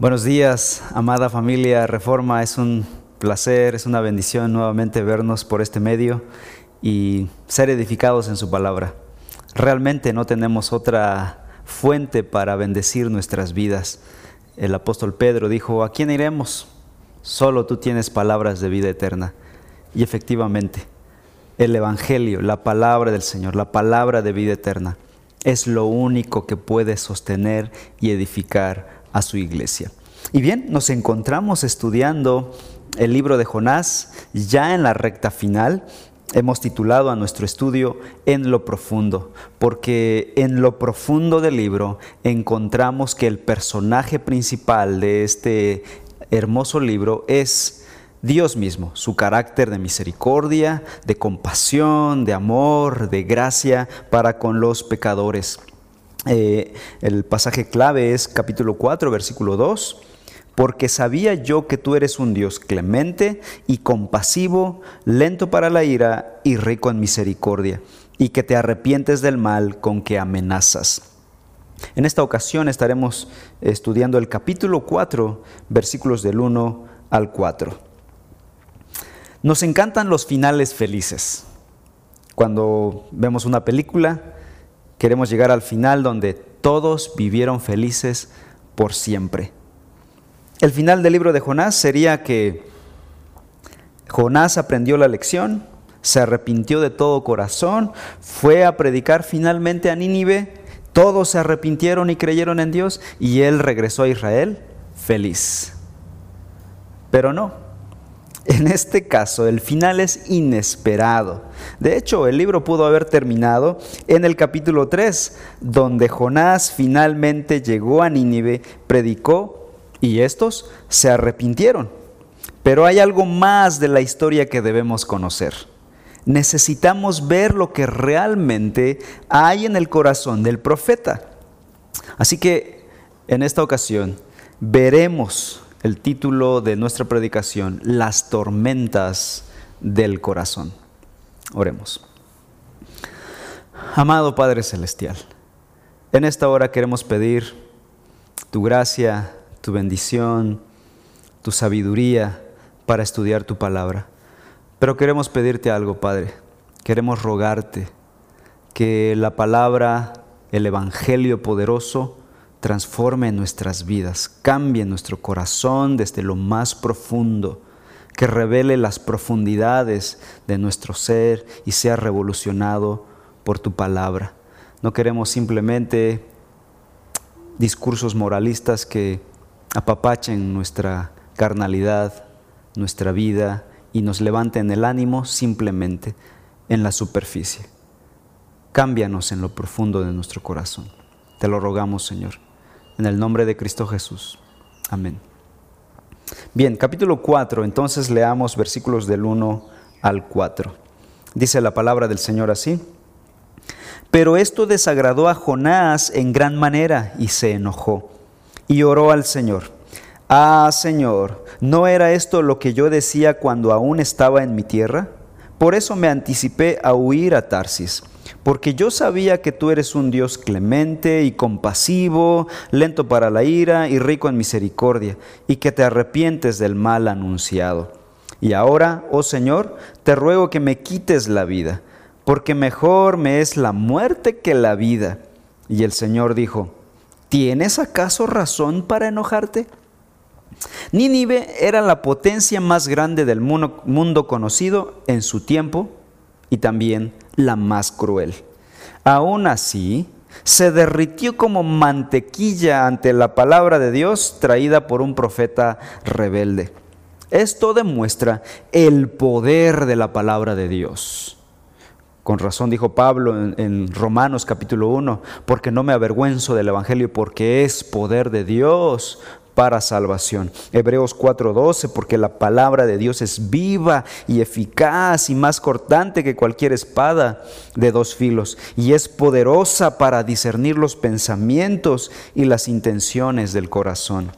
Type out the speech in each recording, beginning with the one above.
Buenos días, amada familia Reforma. Es un placer, es una bendición nuevamente vernos por este medio y ser edificados en su palabra. Realmente no tenemos otra fuente para bendecir nuestras vidas. El apóstol Pedro dijo, ¿a quién iremos? Solo tú tienes palabras de vida eterna. Y efectivamente, el Evangelio, la palabra del Señor, la palabra de vida eterna, es lo único que puede sostener y edificar a su iglesia. Y bien, nos encontramos estudiando el libro de Jonás ya en la recta final. Hemos titulado a nuestro estudio En lo profundo, porque en lo profundo del libro encontramos que el personaje principal de este hermoso libro es Dios mismo, su carácter de misericordia, de compasión, de amor, de gracia para con los pecadores. Eh, el pasaje clave es capítulo 4, versículo 2. Porque sabía yo que tú eres un Dios clemente y compasivo, lento para la ira y rico en misericordia, y que te arrepientes del mal con que amenazas. En esta ocasión estaremos estudiando el capítulo 4, versículos del 1 al 4. Nos encantan los finales felices. Cuando vemos una película, Queremos llegar al final donde todos vivieron felices por siempre. El final del libro de Jonás sería que Jonás aprendió la lección, se arrepintió de todo corazón, fue a predicar finalmente a Nínive, todos se arrepintieron y creyeron en Dios y él regresó a Israel feliz. Pero no, en este caso, el final es inesperado. De hecho, el libro pudo haber terminado en el capítulo 3, donde Jonás finalmente llegó a Nínive, predicó y estos se arrepintieron. Pero hay algo más de la historia que debemos conocer. Necesitamos ver lo que realmente hay en el corazón del profeta. Así que en esta ocasión veremos el título de nuestra predicación, Las tormentas del corazón. Oremos. Amado Padre Celestial, en esta hora queremos pedir tu gracia, tu bendición, tu sabiduría para estudiar tu palabra. Pero queremos pedirte algo, Padre. Queremos rogarte que la palabra, el Evangelio poderoso, transforme nuestras vidas, cambie nuestro corazón desde lo más profundo, que revele las profundidades de nuestro ser y sea revolucionado por tu palabra. No queremos simplemente discursos moralistas que apapachen nuestra carnalidad, nuestra vida y nos levanten el ánimo simplemente en la superficie. Cámbianos en lo profundo de nuestro corazón. Te lo rogamos, Señor en el nombre de Cristo Jesús. Amén. Bien, capítulo 4, entonces leamos versículos del 1 al 4. Dice la palabra del Señor así. Pero esto desagradó a Jonás en gran manera y se enojó y oró al Señor. Ah, Señor, ¿no era esto lo que yo decía cuando aún estaba en mi tierra? Por eso me anticipé a huir a Tarsis porque yo sabía que tú eres un Dios clemente y compasivo, lento para la ira y rico en misericordia, y que te arrepientes del mal anunciado. Y ahora, oh Señor, te ruego que me quites la vida, porque mejor me es la muerte que la vida. Y el Señor dijo, ¿tienes acaso razón para enojarte? Nínive era la potencia más grande del mundo, conocido en su tiempo y también la más cruel. Aún así, se derritió como mantequilla ante la palabra de Dios traída por un profeta rebelde. Esto demuestra el poder de la palabra de Dios. Con razón dijo Pablo en, Romanos capítulo 1, porque no me avergüenzo del Evangelio, porque es poder de Dios para salvación. Hebreos 4:12, porque la palabra de Dios es viva y eficaz y más cortante que cualquier espada de dos filos, y es poderosa para discernir los pensamientos y las intenciones del corazón.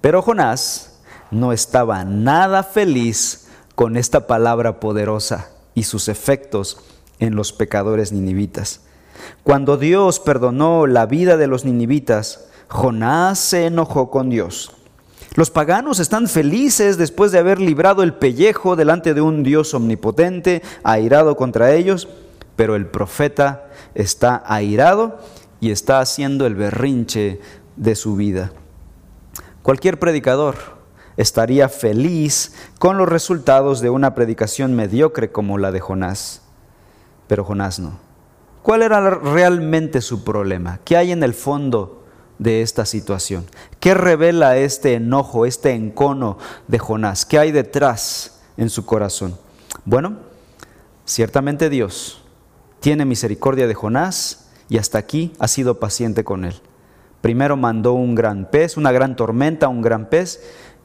Pero Jonás no estaba nada feliz con esta palabra poderosa y sus efectos en los pecadores ninivitas. Cuando Dios perdonó la vida de los ninivitas, Jonás se enojó con Dios. Los paganos están felices después de haber librado el pellejo delante de un Dios omnipotente, airado contra ellos, pero el profeta está airado y está haciendo el berrinche de su vida. Cualquier predicador estaría feliz con los resultados de una predicación mediocre como la de Jonás, pero Jonás no. ¿Cuál era realmente su problema? ¿Qué hay en el fondo de esta situación? ¿Qué revela este enojo, este encono de Jonás? ¿Qué hay detrás en su corazón? Bueno, ciertamente Dios tiene misericordia de Jonás y hasta aquí ha sido paciente con él. Primero mandó un gran pez, una gran tormenta, un gran pez,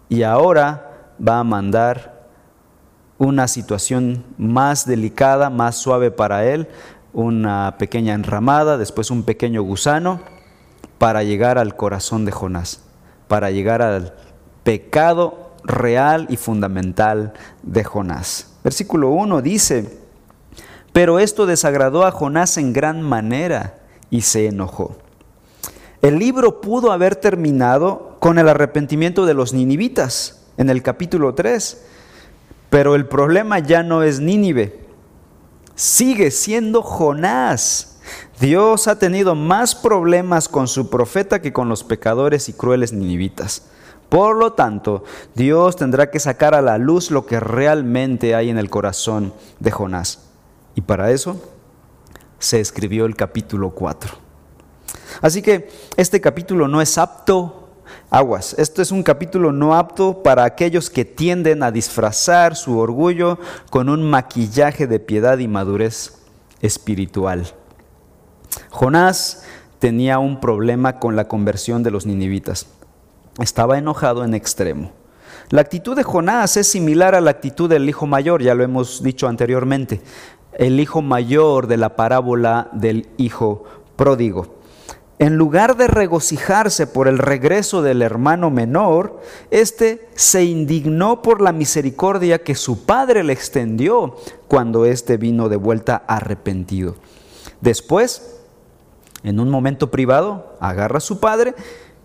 y ahora va a mandar una situación más delicada, más suave para él, una pequeña enramada, después un pequeño gusano, para llegar al corazón de Jonás, para llegar al pecado real y fundamental de Jonás. Versículo 1 dice, pero esto desagradó a Jonás en gran manera y se enojó. El libro pudo haber terminado con el arrepentimiento de los ninivitas en el capítulo 3, pero el problema ya no es Nínive, sigue siendo Jonás. Dios ha tenido más problemas con su profeta que con los pecadores y crueles ninivitas. Por lo tanto, Dios tendrá que sacar a la luz lo que realmente hay en el corazón de Jonás. Y para eso se escribió el capítulo 4. Así que este capítulo no es apto Aguas, esto es un capítulo no apto para aquellos que tienden a disfrazar su orgullo con un maquillaje de piedad y madurez espiritual. Jonás tenía un problema con la conversión de los ninivitas. Estaba enojado en extremo. La actitud de Jonás es similar a la actitud del hijo mayor, ya lo hemos dicho anteriormente, el hijo mayor de la parábola del hijo pródigo en lugar de regocijarse por el regreso del hermano menor, éste se indignó por la misericordia que su padre le extendió cuando éste vino de vuelta arrepentido. Después, en un momento privado, agarra a su padre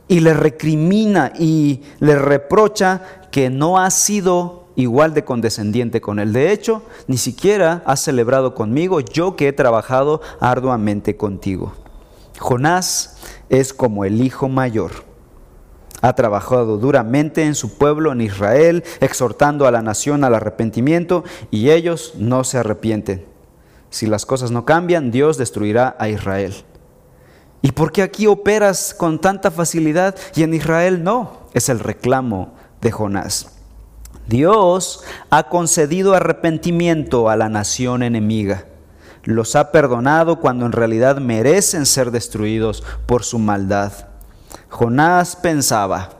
y le recrimina y le reprocha que no ha sido igual de condescendiente con él. De hecho, ni siquiera ha celebrado conmigo, yo que he trabajado arduamente contigo. Jonás es como el hijo mayor. Ha trabajado duramente en su pueblo, en Israel, exhortando a la nación al arrepentimiento y ellos no se arrepienten. Si las cosas no cambian, Dios destruirá a Israel. ¿Y por qué aquí operas con tanta facilidad y en Israel no? Es el reclamo de Jonás. Dios ha concedido arrepentimiento a la nación enemiga los ha perdonado cuando en realidad merecen ser destruidos por su maldad. Jonás pensaba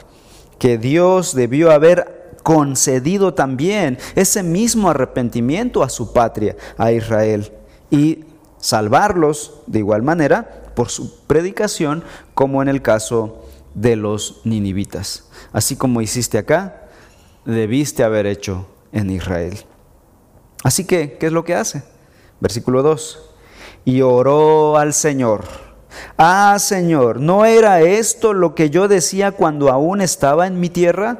que Dios debió haber concedido también ese mismo arrepentimiento a su patria, a Israel, y salvarlos de igual manera por su predicación, como en el caso de los ninivitas. Así como hiciste acá, debiste haber hecho en Israel. Así que, ¿qué es lo que hace? Versículo 2. Y oró al Señor. Ah, Señor, ¿no era esto lo que yo decía cuando aún estaba en mi tierra?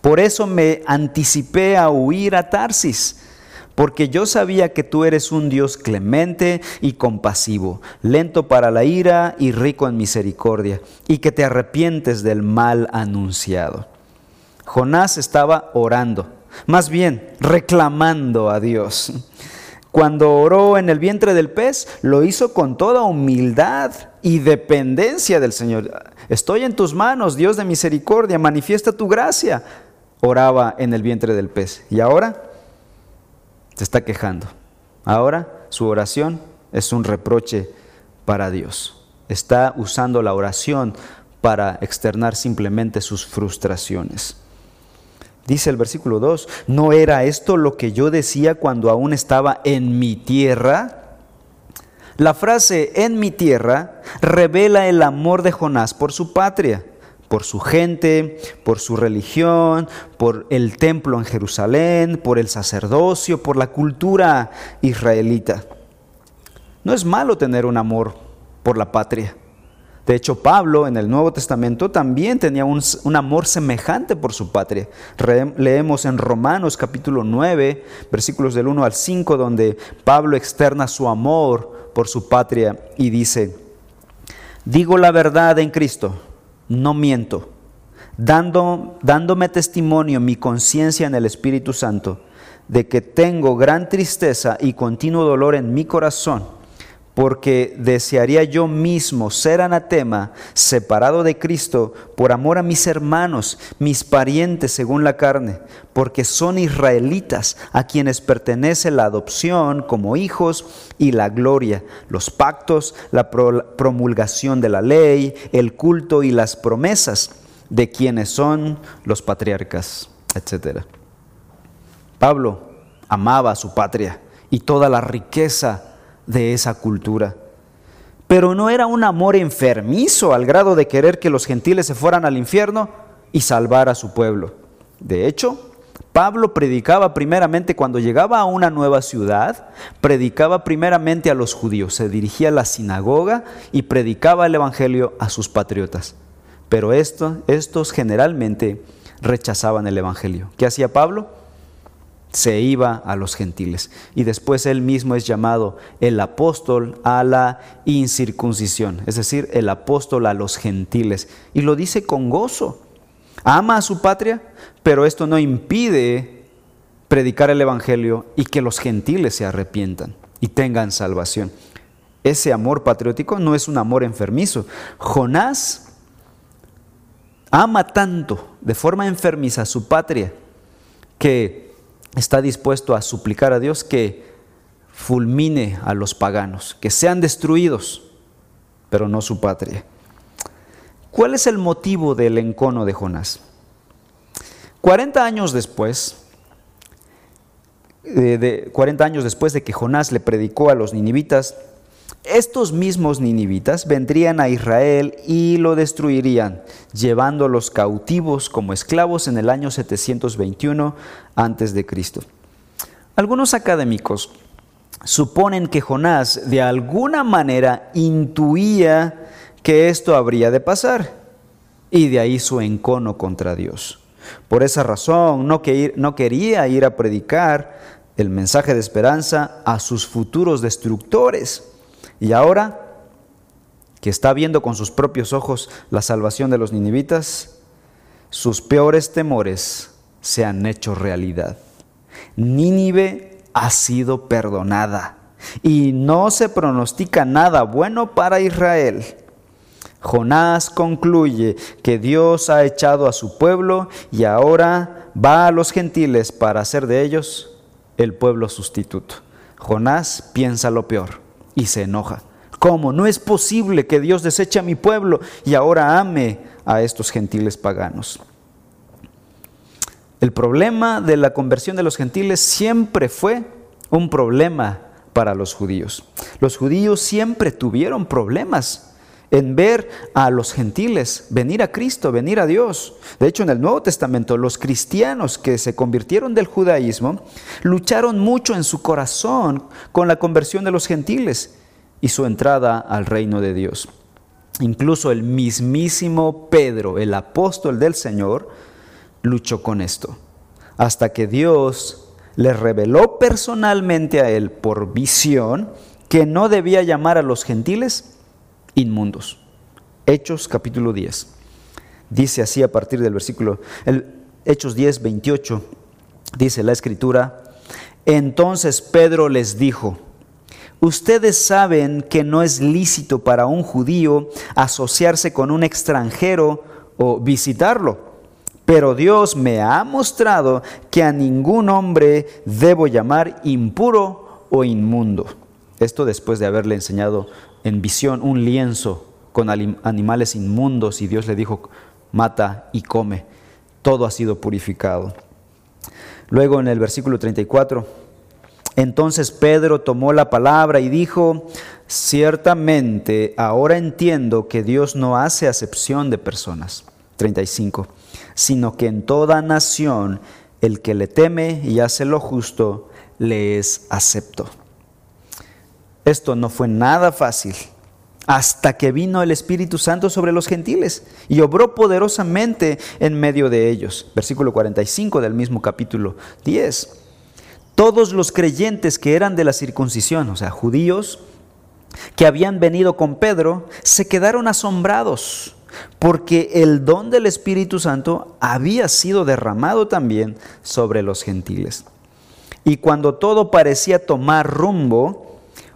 Por eso me anticipé a huir a Tarsis, porque yo sabía que tú eres un Dios clemente y compasivo, lento para la ira y rico en misericordia, y que te arrepientes del mal anunciado. Jonás estaba orando, más bien reclamando a Dios. Cuando oró en el vientre del pez, lo hizo con toda humildad y dependencia del Señor. Estoy en tus manos, Dios de misericordia, manifiesta tu gracia. Oraba en el vientre del pez. Y ahora se está quejando. Ahora su oración es un reproche para Dios. Está usando la oración para externar simplemente sus frustraciones. Dice el versículo 2, ¿no era esto lo que yo decía cuando aún estaba en mi tierra? La frase en mi tierra revela el amor de Jonás por su patria, por su gente, por su religión, por el templo en Jerusalén, por el sacerdocio, por la cultura israelita. No es malo tener un amor por la patria. De hecho, Pablo en el Nuevo Testamento también tenía un, amor semejante por su patria. leemos en Romanos capítulo 9, versículos del 1 al 5, donde Pablo externa su amor por su patria y dice, digo la verdad en Cristo, no miento, dando, dándome testimonio mi conciencia en el Espíritu Santo de que tengo gran tristeza y continuo dolor en mi corazón porque desearía yo mismo ser anatema, separado de Cristo, por amor a mis hermanos, mis parientes según la carne, porque son israelitas a quienes pertenece la adopción como hijos y la gloria, los pactos, la promulgación de la ley, el culto y las promesas de quienes son los patriarcas, etc. Pablo amaba a su patria y toda la riqueza de esa cultura. Pero no era un amor enfermizo al grado de querer que los gentiles se fueran al infierno y salvar a su pueblo. De hecho, Pablo predicaba primeramente cuando llegaba a una nueva ciudad, predicaba primeramente a los judíos, se dirigía a la sinagoga y predicaba el Evangelio a sus patriotas. Pero estos generalmente rechazaban el Evangelio. ¿Qué hacía Pablo? Se iba a los gentiles. Y después él mismo es llamado el apóstol a la incircuncisión, es decir, el apóstol a los gentiles. Y lo dice con gozo. Ama a su patria, pero esto no impide predicar el Evangelio y que los gentiles se arrepientan y tengan salvación. Ese amor patriótico no es un amor enfermizo. Jonás ama tanto de forma enfermiza a su patria que está dispuesto a suplicar a Dios que fulmine a los paganos, que sean destruidos, pero no su patria. ¿Cuál es el motivo del encono de Jonás? 40 años después, eh, de, 40 años después de que Jonás le predicó a los ninivitas, estos mismos ninivitas vendrían a Israel y lo destruirían, llevándolos cautivos como esclavos en el año 721 a.C. Algunos académicos suponen que Jonás de alguna manera intuía que esto habría de pasar y de ahí su encono contra Dios. Por esa razón no, no quería ir a predicar el mensaje de esperanza a sus futuros destructores y ahora que está viendo con sus propios ojos la salvación de los ninivitas, sus peores temores se han hecho realidad. Nínive ha sido perdonada y no se pronostica nada bueno para Israel. Jonás concluye que Dios ha echado a su pueblo y ahora va a los gentiles para hacer de ellos el pueblo sustituto. Jonás piensa lo peor y se enoja. ¿Cómo? No es posible que Dios deseche a mi pueblo y ahora ame a estos gentiles paganos. El problema de la conversión de los gentiles siempre fue un problema para los judíos. Los judíos siempre tuvieron problemas en ver a los gentiles venir a Cristo, venir a Dios. De hecho, en el Nuevo Testamento, los cristianos que se convirtieron del judaísmo lucharon mucho en su corazón con la conversión de los gentiles y su entrada al reino de Dios. Incluso el mismísimo Pedro, el apóstol del Señor, luchó con esto, hasta que Dios le reveló personalmente a él por visión que no debía llamar a los gentiles inmundos. Hechos capítulo 10. Dice así a partir del versículo, el, Hechos 10, 28, dice la escritura, entonces Pedro les dijo, ustedes saben que no es lícito para un judío asociarse con un extranjero o visitarlo, pero Dios me ha mostrado que a ningún hombre debo llamar impuro o inmundo. Esto después de haberle enseñado en visión un lienzo con animales inmundos y Dios le dijo, mata y come. Todo ha sido purificado. Luego en el versículo 34, entonces Pedro tomó la palabra y dijo, ciertamente ahora entiendo que Dios no hace acepción de personas. 35, sino que en toda nación el que le teme y hace lo justo le es acepto. Esto no fue nada fácil. hasta que vino el Espíritu Santo sobre los gentiles y obró poderosamente en medio de ellos. Versículo 45 del mismo capítulo 10. Todos los creyentes que eran de la circuncisión, o sea, judíos, que habían venido con Pedro, se quedaron asombrados porque el don del Espíritu Santo había sido derramado también sobre los gentiles. Y cuando todo parecía tomar rumbo,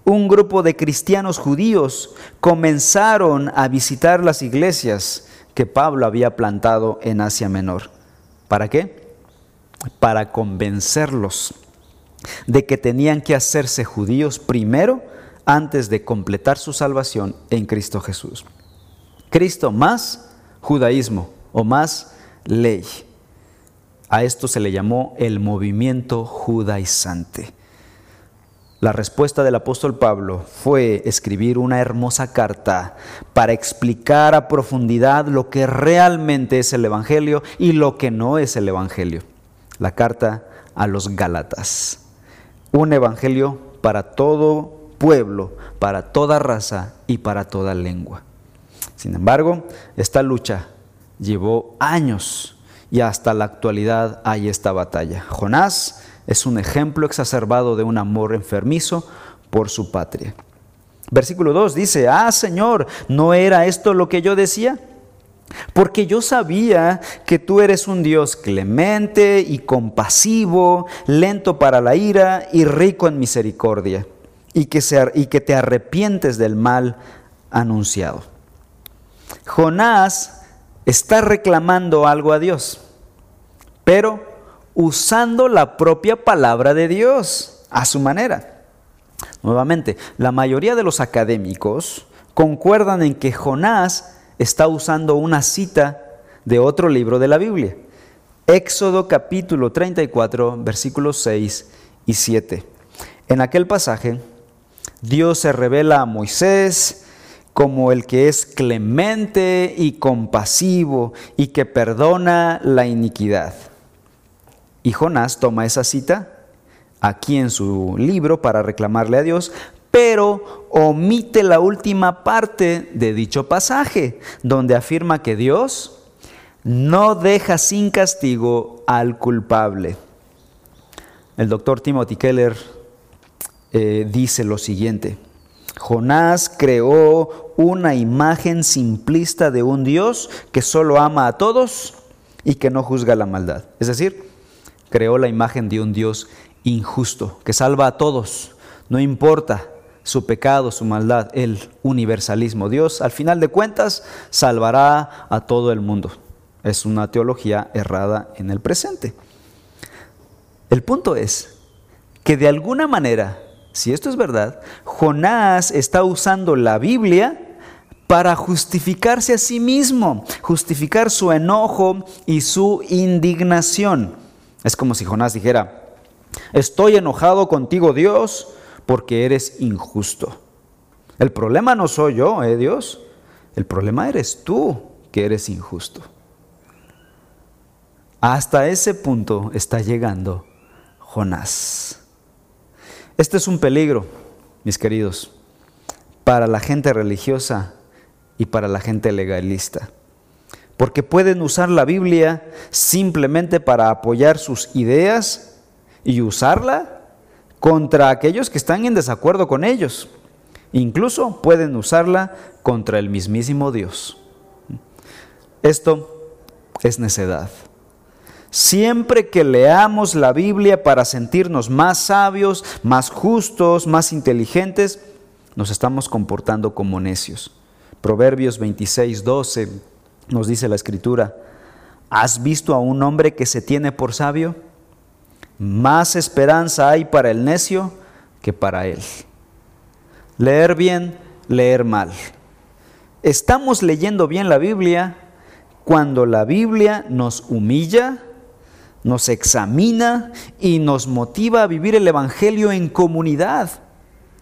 un grupo de cristianos judíos comenzaron a visitar las iglesias que Pablo había plantado en Asia Menor. ¿Para qué? Para convencerlos de que tenían que hacerse judíos primero antes de completar su salvación en Cristo Jesús. Cristo más judaísmo o más ley. A esto se le llamó el movimiento judaizante. La respuesta del apóstol Pablo fue escribir una hermosa carta para explicar a profundidad lo que realmente es el Evangelio y lo que no es el Evangelio. La carta a los Gálatas. Un Evangelio para todo pueblo, para toda raza y para toda lengua. Sin embargo, esta lucha llevó años y hasta la actualidad hay esta batalla. Jonás es un ejemplo exacerbado de un amor enfermizo por su patria. Versículo 2 dice, ah Señor, ¿no era esto lo que yo decía? Porque yo sabía que tú eres un Dios clemente y compasivo, lento para la ira y rico en misericordia, y que, y que te arrepientes del mal anunciado. Jonás está reclamando algo a Dios, pero usando la propia palabra de Dios a su manera. Nuevamente, la mayoría de los académicos concuerdan en que Jonás está usando una cita de otro libro de la Biblia. Éxodo capítulo 34, versículos 6 y 7. En aquel pasaje, Dios se revela a Moisés como el que es clemente y compasivo y que perdona la iniquidad. Y Jonás toma esa cita aquí en su libro para reclamarle a Dios, pero omite la última parte de dicho pasaje, donde afirma que Dios no deja sin castigo al culpable. El doctor Timothy Keller eh, dice lo siguiente. Jonás creó una imagen simplista de un Dios que solo ama a todos y que no juzga la maldad. Es decir, creó la imagen de un Dios injusto, que salva a todos, no importa su pecado, su maldad, el universalismo. Dios, al final de cuentas, salvará a todo el mundo. Es una teología errada en el presente. El punto es que de alguna manera si esto es verdad, Jonás está usando la Biblia para justificarse a sí mismo, justificar su enojo y su indignación. Es como si Jonás dijera, estoy enojado contigo Dios porque eres injusto. El problema no soy yo, ¿eh Dios? El problema eres tú que eres injusto. Hasta ese punto está llegando Jonás. Este es un peligro, mis queridos, para la gente religiosa y para la gente legalista, porque pueden usar la Biblia simplemente para apoyar sus ideas y usarla contra aquellos que están en desacuerdo con ellos. Incluso pueden usarla contra el mismísimo Dios. Esto es necedad. Siempre que leamos la Biblia para sentirnos más sabios, más justos, más inteligentes, nos estamos comportando como necios. Proverbios 26, 12 nos dice la escritura, ¿has visto a un hombre que se tiene por sabio? Más esperanza hay para el necio que para él. Leer bien, leer mal. Estamos leyendo bien la Biblia cuando la Biblia nos humilla, nos examina y nos motiva a vivir el Evangelio en comunidad,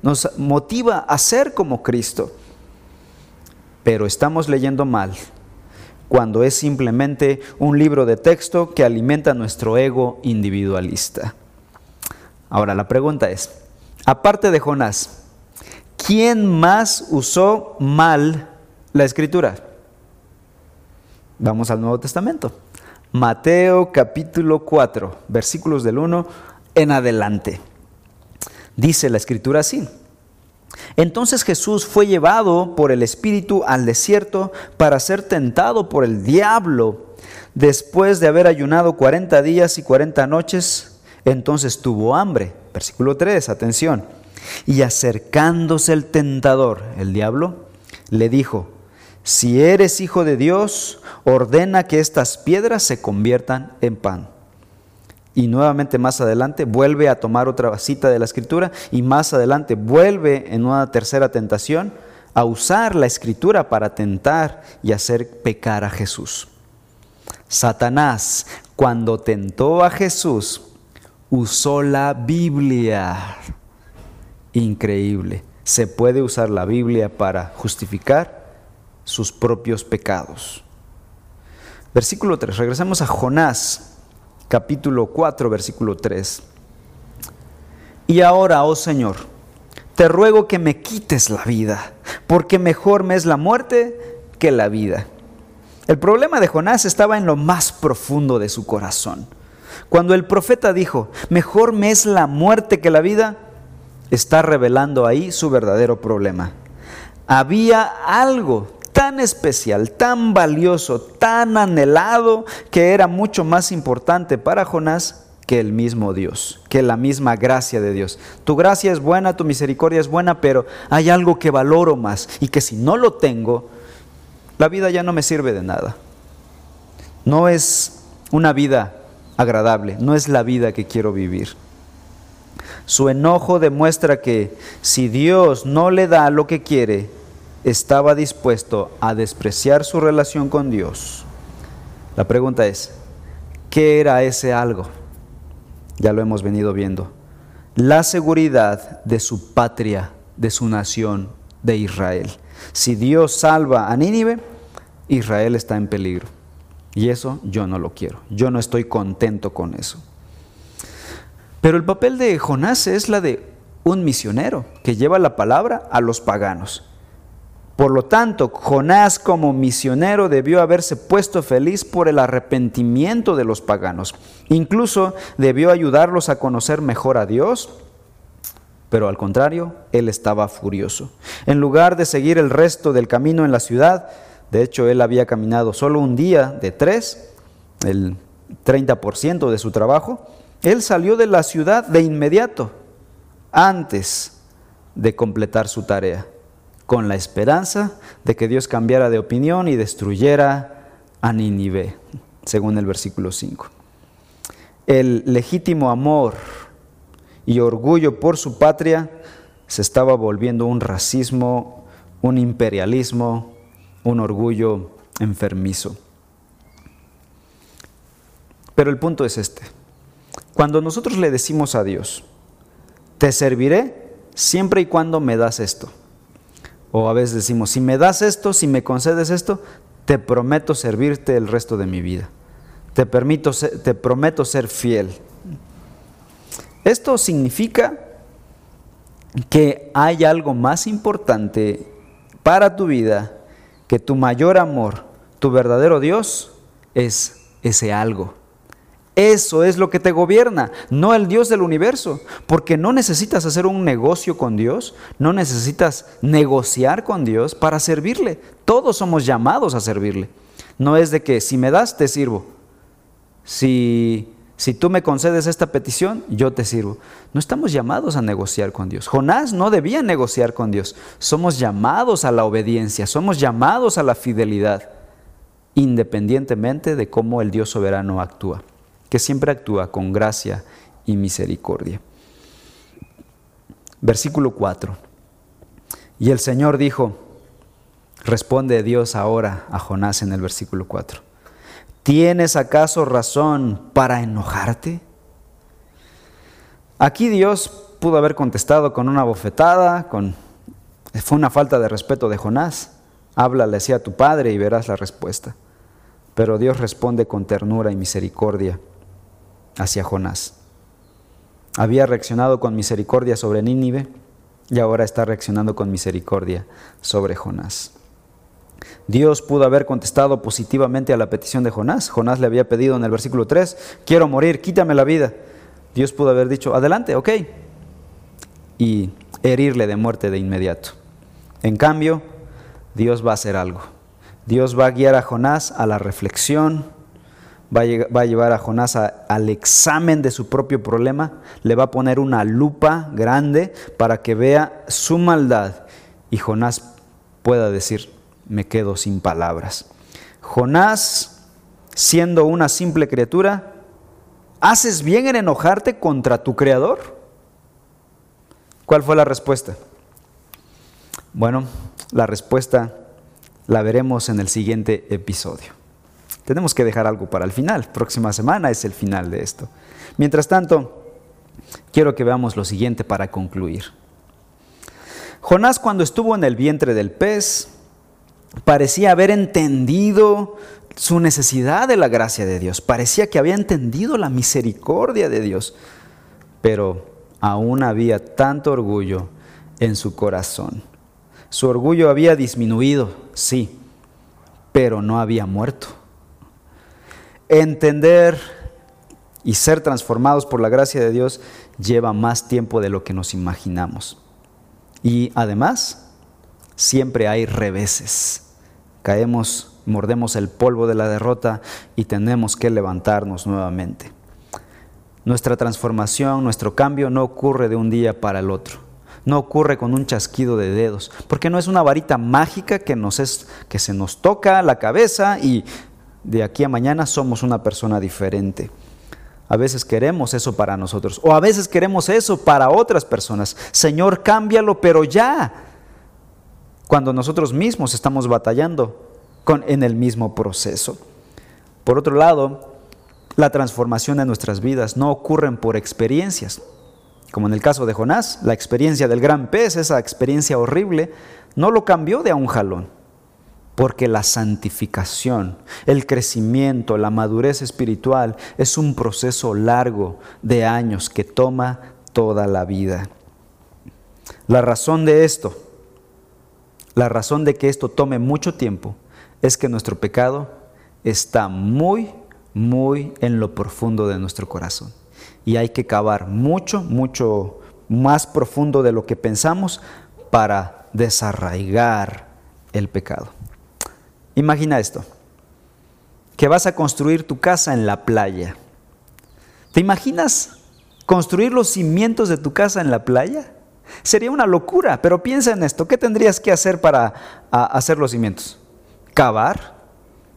nos motiva a ser como Cristo. Pero estamos leyendo mal cuando es simplemente un libro de texto que alimenta nuestro ego individualista. Ahora, la pregunta es, aparte de Jonás, ¿quién más usó mal la escritura? Vamos al Nuevo Testamento. Mateo capítulo 4, versículos del 1 en adelante. Dice la escritura así. Entonces Jesús fue llevado por el Espíritu al desierto para ser tentado por el diablo. Después de haber ayunado 40 días y 40 noches, entonces tuvo hambre. Versículo 3, atención. Y acercándose el tentador, el diablo, le dijo, si eres hijo de Dios, ordena que estas piedras se conviertan en pan. Y nuevamente más adelante vuelve a tomar otra cita de la escritura y más adelante vuelve en una tercera tentación a usar la escritura para tentar y hacer pecar a Jesús. Satanás, cuando tentó a Jesús, usó la Biblia. Increíble. Se puede usar la Biblia para justificar sus propios pecados. Versículo 3. Regresemos a Jonás, capítulo 4, versículo 3. Y ahora, oh Señor, te ruego que me quites la vida, porque mejor me es la muerte que la vida. El problema de Jonás estaba en lo más profundo de su corazón. Cuando el profeta dijo, mejor me es la muerte que la vida, está revelando ahí su verdadero problema. Había algo tan especial, tan valioso, tan anhelado, que era mucho más importante para Jonás que el mismo Dios, que la misma gracia de Dios. Tu gracia es buena, tu misericordia es buena, pero hay algo que valoro más y que si no lo tengo, la vida ya no me sirve de nada. No es una vida agradable, no es la vida que quiero vivir. Su enojo demuestra que si Dios no le da lo que quiere, estaba dispuesto a despreciar su relación con Dios. La pregunta es, ¿qué era ese algo? Ya lo hemos venido viendo. La seguridad de su patria, de su nación, de Israel. Si Dios salva a Nínive, Israel está en peligro. Y eso yo no lo quiero. Yo no estoy contento con eso. Pero el papel de Jonás es la de un misionero que lleva la palabra a los paganos. Por lo tanto, Jonás como misionero debió haberse puesto feliz por el arrepentimiento de los paganos. Incluso debió ayudarlos a conocer mejor a Dios, pero al contrario, él estaba furioso. En lugar de seguir el resto del camino en la ciudad, de hecho él había caminado solo un día de tres, el 30% de su trabajo, él salió de la ciudad de inmediato, antes de completar su tarea con la esperanza de que Dios cambiara de opinión y destruyera a Nínive, según el versículo 5. El legítimo amor y orgullo por su patria se estaba volviendo un racismo, un imperialismo, un orgullo enfermizo. Pero el punto es este. Cuando nosotros le decimos a Dios, te serviré siempre y cuando me das esto. O a veces decimos, si me das esto, si me concedes esto, te prometo servirte el resto de mi vida. Te, permito, te prometo ser fiel. Esto significa que hay algo más importante para tu vida que tu mayor amor, tu verdadero Dios, es ese algo. Eso es lo que te gobierna, no el Dios del universo, porque no necesitas hacer un negocio con Dios, no necesitas negociar con Dios para servirle. Todos somos llamados a servirle. No es de que si me das, te sirvo. Si, si tú me concedes esta petición, yo te sirvo. No estamos llamados a negociar con Dios. Jonás no debía negociar con Dios. Somos llamados a la obediencia, somos llamados a la fidelidad, independientemente de cómo el Dios soberano actúa que siempre actúa con gracia y misericordia. Versículo 4. Y el Señor dijo, responde Dios ahora a Jonás en el versículo 4, ¿tienes acaso razón para enojarte? Aquí Dios pudo haber contestado con una bofetada, con fue una falta de respeto de Jonás. Háblale así a tu padre y verás la respuesta. Pero Dios responde con ternura y misericordia hacia Jonás. Había reaccionado con misericordia sobre Nínive y ahora está reaccionando con misericordia sobre Jonás. Dios pudo haber contestado positivamente a la petición de Jonás. Jonás le había pedido en el versículo 3, quiero morir, quítame la vida. Dios pudo haber dicho, adelante, ok, y herirle de muerte de inmediato. En cambio, Dios va a hacer algo. Dios va a guiar a Jonás a la reflexión, va a, llevar a Jonás al examen de su propio problema, le va a poner una lupa grande para que vea su maldad y Jonás pueda decir, me quedo sin palabras. Jonás, siendo una simple criatura, ¿haces bien en enojarte contra tu creador? ¿Cuál fue la respuesta? Bueno, la respuesta la veremos en el siguiente episodio. Tenemos que dejar algo para el final. Próxima semana es el final de esto. Mientras tanto, quiero que veamos lo siguiente para concluir. Jonás cuando estuvo en el vientre del pez parecía haber entendido su necesidad de la gracia de Dios, parecía que había entendido la misericordia de Dios, pero aún había tanto orgullo en su corazón. Su orgullo había disminuido, sí, pero no había muerto. Entender y ser transformados por la gracia de Dios lleva más tiempo de lo que nos imaginamos. Y además, siempre hay reveses. Caemos, mordemos el polvo de la derrota y tenemos que levantarnos nuevamente. Nuestra transformación, nuestro cambio no ocurre de un día para el otro no ocurre con un chasquido de dedos, porque no es una varita mágica que, nos es, que se nos toca la cabeza y de aquí a mañana somos una persona diferente. A veces queremos eso para nosotros, o a veces queremos eso para otras personas. Señor, cámbialo, pero ya. Cuando nosotros mismos estamos batallando con, en el mismo proceso. Por otro lado, la transformación de nuestras vidas no ocurre por experiencias. Como en el caso de Jonás, la experiencia del gran pez, esa experiencia horrible, no lo cambió de a un jalón. Porque la santificación, el crecimiento, la madurez espiritual es un proceso largo de años que toma toda la vida. La razón de esto, la razón de que esto tome mucho tiempo, es que nuestro pecado está muy, muy en lo profundo de nuestro corazón y hay que cavar mucho, mucho más profundo de lo que pensamos para desarraigar el pecado. Imagina esto, que vas a construir tu casa en la playa. ¿Te imaginas construir los cimientos de tu casa en la playa? Sería una locura, pero piensa en esto. ¿Qué tendrías que hacer para hacer los cimientos? Cavar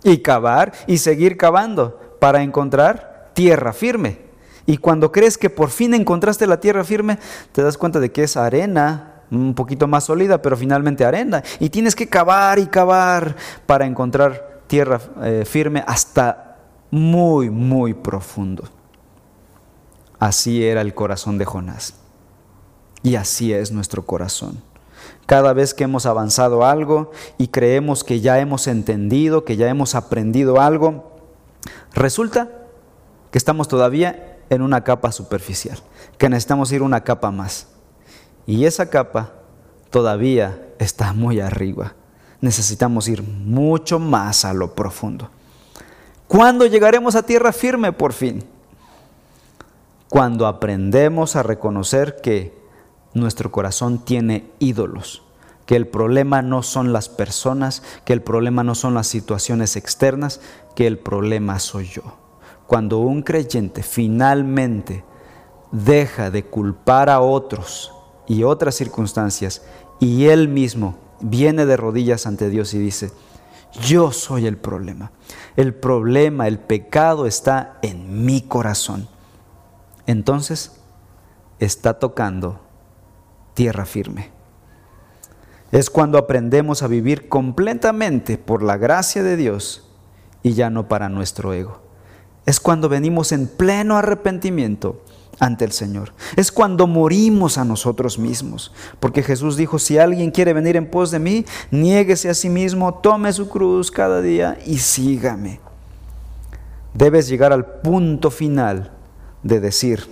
y cavar y seguir cavando para encontrar tierra firme. Y cuando crees que por fin encontraste la tierra firme, te das cuenta de que es arena, un poquito más sólida, pero finalmente arena. Y tienes que cavar y cavar para encontrar tierra eh, firme hasta muy, muy profundo. Así era el corazón de Jonás. Y así es nuestro corazón. Cada vez que hemos avanzado algo y creemos que ya hemos entendido, que ya hemos aprendido algo, resulta que estamos todavía en una capa superficial, que necesitamos ir una capa más. Y esa capa todavía está muy arriba. Necesitamos ir mucho más a lo profundo. ¿Cuándo llegaremos a tierra firme por fin? Cuando aprendemos a reconocer que nuestro corazón tiene ídolos, que el problema no son las personas, que el problema no son las situaciones externas, que el problema soy yo cuando un creyente finalmente deja de culpar a otros y otras circunstancias y él mismo viene de rodillas ante Dios y dice, yo soy el problema. El problema, el pecado está en mi corazón. Entonces está tocando tierra firme. Es cuando aprendemos a vivir completamente por la gracia de Dios y ya no para nuestro ego es cuando venimos en pleno arrepentimiento ante el Señor. Es cuando morimos a nosotros mismos. Porque Jesús dijo, si alguien quiere venir en pos de mí, niéguese a sí mismo, tome su cruz cada día y sígame. Debes llegar al punto final de decir,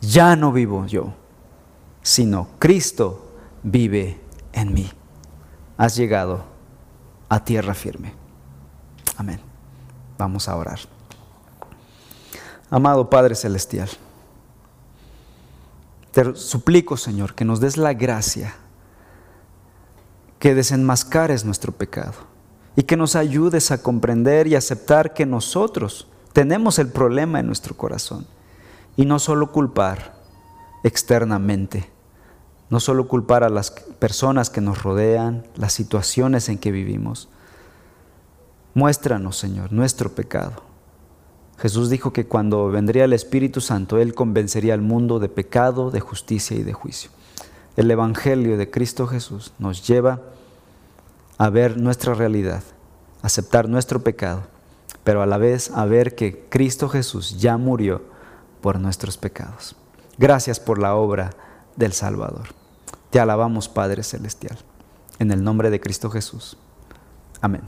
ya no vivo yo, sino Cristo vive en mí. Has llegado a tierra firme. Amén. Vamos a orar. Amado Padre Celestial, te suplico, Señor, que nos des la gracia, que desenmascares nuestro pecado y que nos ayudes a comprender y aceptar que nosotros tenemos el problema en nuestro corazón y no solo culpar externamente, no solo culpar a las personas que nos rodean, las situaciones en que vivimos. Muéstranos, Señor, nuestro pecado. Jesús dijo que cuando vendría el Espíritu Santo, Él convencería al mundo de pecado, de justicia y de juicio. El Evangelio de Cristo Jesús nos lleva a ver nuestra realidad, aceptar nuestro pecado, pero a la vez a ver que Cristo Jesús ya murió por nuestros pecados. Gracias por la obra del Salvador. Te alabamos, Padre Celestial, en el nombre de Cristo Jesús. Amén.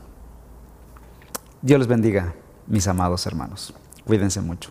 Dios les bendiga, mis amados hermanos. Cuídense mucho.